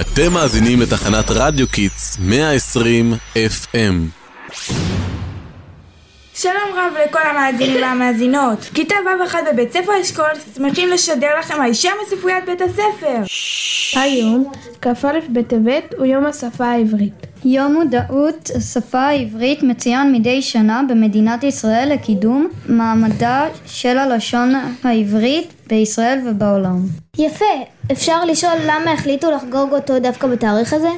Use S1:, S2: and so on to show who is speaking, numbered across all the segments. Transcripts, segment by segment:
S1: אתם מאזינים לתחנת רדיו Kids 120 FM.
S2: שלום רב לכל המאזינים והמאזינות. כיתה ו'1 בבית ספר אשכול שמחים לשדר לכם הישר מספריית בית הספר.
S3: היום, כ"א בטבת, הוא יום השפה העברית.
S4: יום מודעות השפה העברית מצוין מדי שנה במדינת ישראל לקידום מעמדה של הלשון העברית בישראל ובעולם.
S5: יפה, אפשר לשאול למה החליטו לחגוג אותו דווקא בתאריך הזה?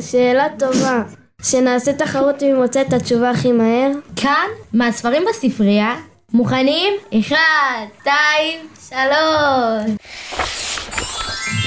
S3: שאלה טובה. שנעשה תחרות מי מוצא את התשובה הכי מהר?
S5: כאן, מהספרים בספרייה, מוכנים? אחד, שתיים, שלוש.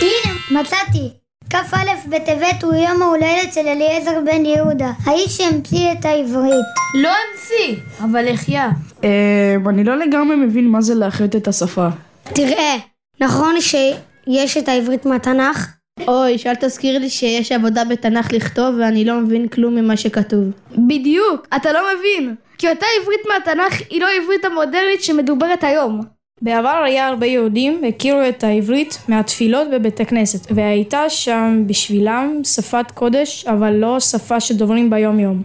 S6: הנה, מצאתי. כ"א בטבת הוא יום ההולדת של אליעזר בן יהודה, האיש שהמציא את העברית.
S3: לא המציא, אבל החיה.
S7: אה, אני לא לגמרי מבין מה זה להחיות את השפה.
S6: תראה, נכון שיש את העברית מהתנ"ך?
S3: אוי, שאל תזכיר לי שיש עבודה בתנ"ך לכתוב ואני לא מבין כלום ממה שכתוב.
S8: בדיוק, אתה לא מבין. כי אותה עברית מהתנ"ך היא לא העברית המודרנית שמדוברת היום.
S9: בעבר היה הרבה יהודים הכירו את העברית מהתפילות בבית הכנסת והייתה שם בשבילם שפת קודש אבל לא שפה שדוברים ביום יום.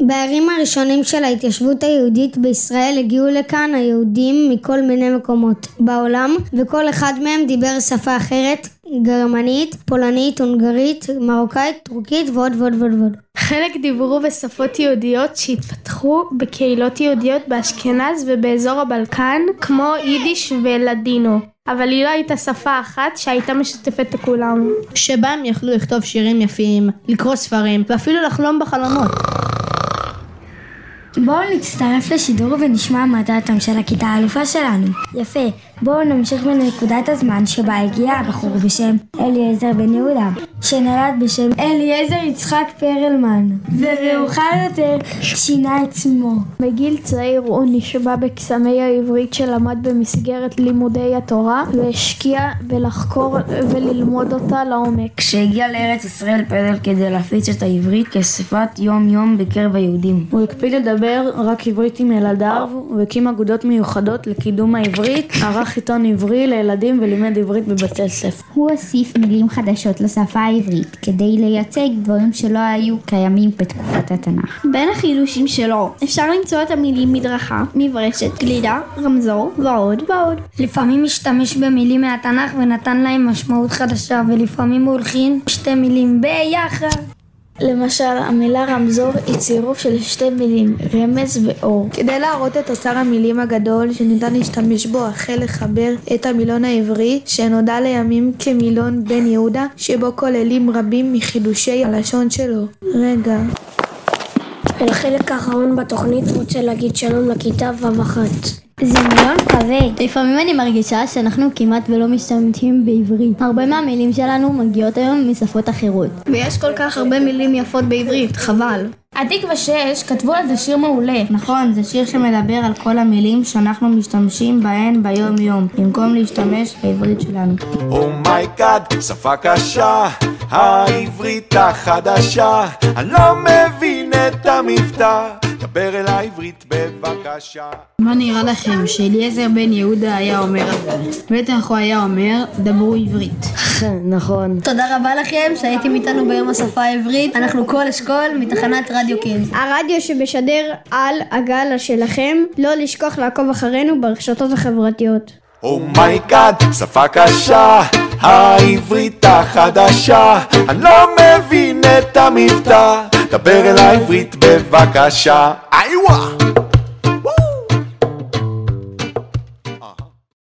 S6: בערים הראשונים של ההתיישבות היהודית בישראל הגיעו לכאן היהודים מכל מיני מקומות בעולם וכל אחד מהם דיבר שפה אחרת גרמנית, פולנית, הונגרית, מרוקאית, טורקית ועוד ועוד ועוד ועוד.
S8: חלק דיברו בשפות יהודיות שהתפתחו בקהילות יהודיות באשכנז ובאזור הבלקן כמו יידיש ולדינו אבל היא לא הייתה שפה אחת שהייתה משתפת את כולם.
S3: שבה הם יכלו לכתוב שירים יפים, לקרוא ספרים ואפילו לחלום בחלומות.
S5: בואו נצטרף לשידור ונשמע מה דעתם של הכיתה האלופה שלנו. יפה, בואו נמשיך מנקודת הזמן שבה הגיע הבחור בשם אליעזר בן יהודה, שנולד בשם אליעזר יצחק פרלמן, ומאוחר יותר שינה את שמו.
S8: בגיל צעיר הוא נשבע בקסמי העברית שלמד במסגרת לימודי התורה, והשקיע בלחקור וללמוד אותה לעומק.
S10: כשהגיע לארץ ישראל פדל כדי להפיץ את העברית כשפת יום יום בקרב היהודים.
S9: הוא הקפיד לדבר רק עברית עם ילדיו, והקים אגודות מיוחדות לקידום העברית, ערך עיתון עברי לילדים ולימד עברית בבתי ספר.
S5: הוא הוסיף מילים חדשות לשפה העברית כדי לייצג דברים שלא היו קיימים בתקופת התנ"ך.
S8: בין החילושים שלו אפשר למצוא את המילים מדרכה, מברשת, גלידה, רמזור ועוד ועוד.
S6: לפעמים השתמש במילים מהתנ"ך ונתן להם משמעות חדשה ולפעמים הוא הולחין שתי מילים ביחד.
S3: למשל, המילה רמזור היא צירוף של שתי מילים, רמז ואור. כדי להראות את אוצר המילים הגדול שניתן להשתמש בו החל לחבר את המילון העברי, שנודע לימים כמילון בן יהודה, שבו כוללים רבים מחידושי הלשון שלו. רגע.
S6: לחלק האחרון בתוכנית רוצה להגיד שלום לכיתה ו' אחת.
S5: זה מילון כבד.
S8: לפעמים אני מרגישה שאנחנו כמעט ולא משתמשים בעברית. הרבה מהמילים שלנו מגיעות היום משפות אחרות. ויש כל כך הרבה מילים יפות בעברית, חבל.
S3: התקווה 6 כתבו על זה שיר מעולה.
S10: נכון, זה שיר שמדבר על כל המילים שאנחנו משתמשים בהן ביום יום, במקום להשתמש בעברית שלנו.
S11: Oh my God, oh שפה קשה, העברית החדשה, אני לא מבין את המבטא. דבר אל העברית בבקשה.
S3: מה נראה לכם שאליעזר בן יהודה היה אומר על זה? בטח הוא היה אומר, דברו עברית.
S10: נכון.
S8: תודה רבה לכם שהייתם איתנו ביום השפה העברית. אנחנו כל אשכול מתחנת רדיו קידס.
S3: הרדיו שמשדר על הגל שלכם, לא לשכוח לעקוב אחרינו ברשתות החברתיות.
S11: Oh my God, oh שפה קשה, העברית החדשה, אני לא מבין את המבטא. דבר אליי עברית בבקשה. איווה!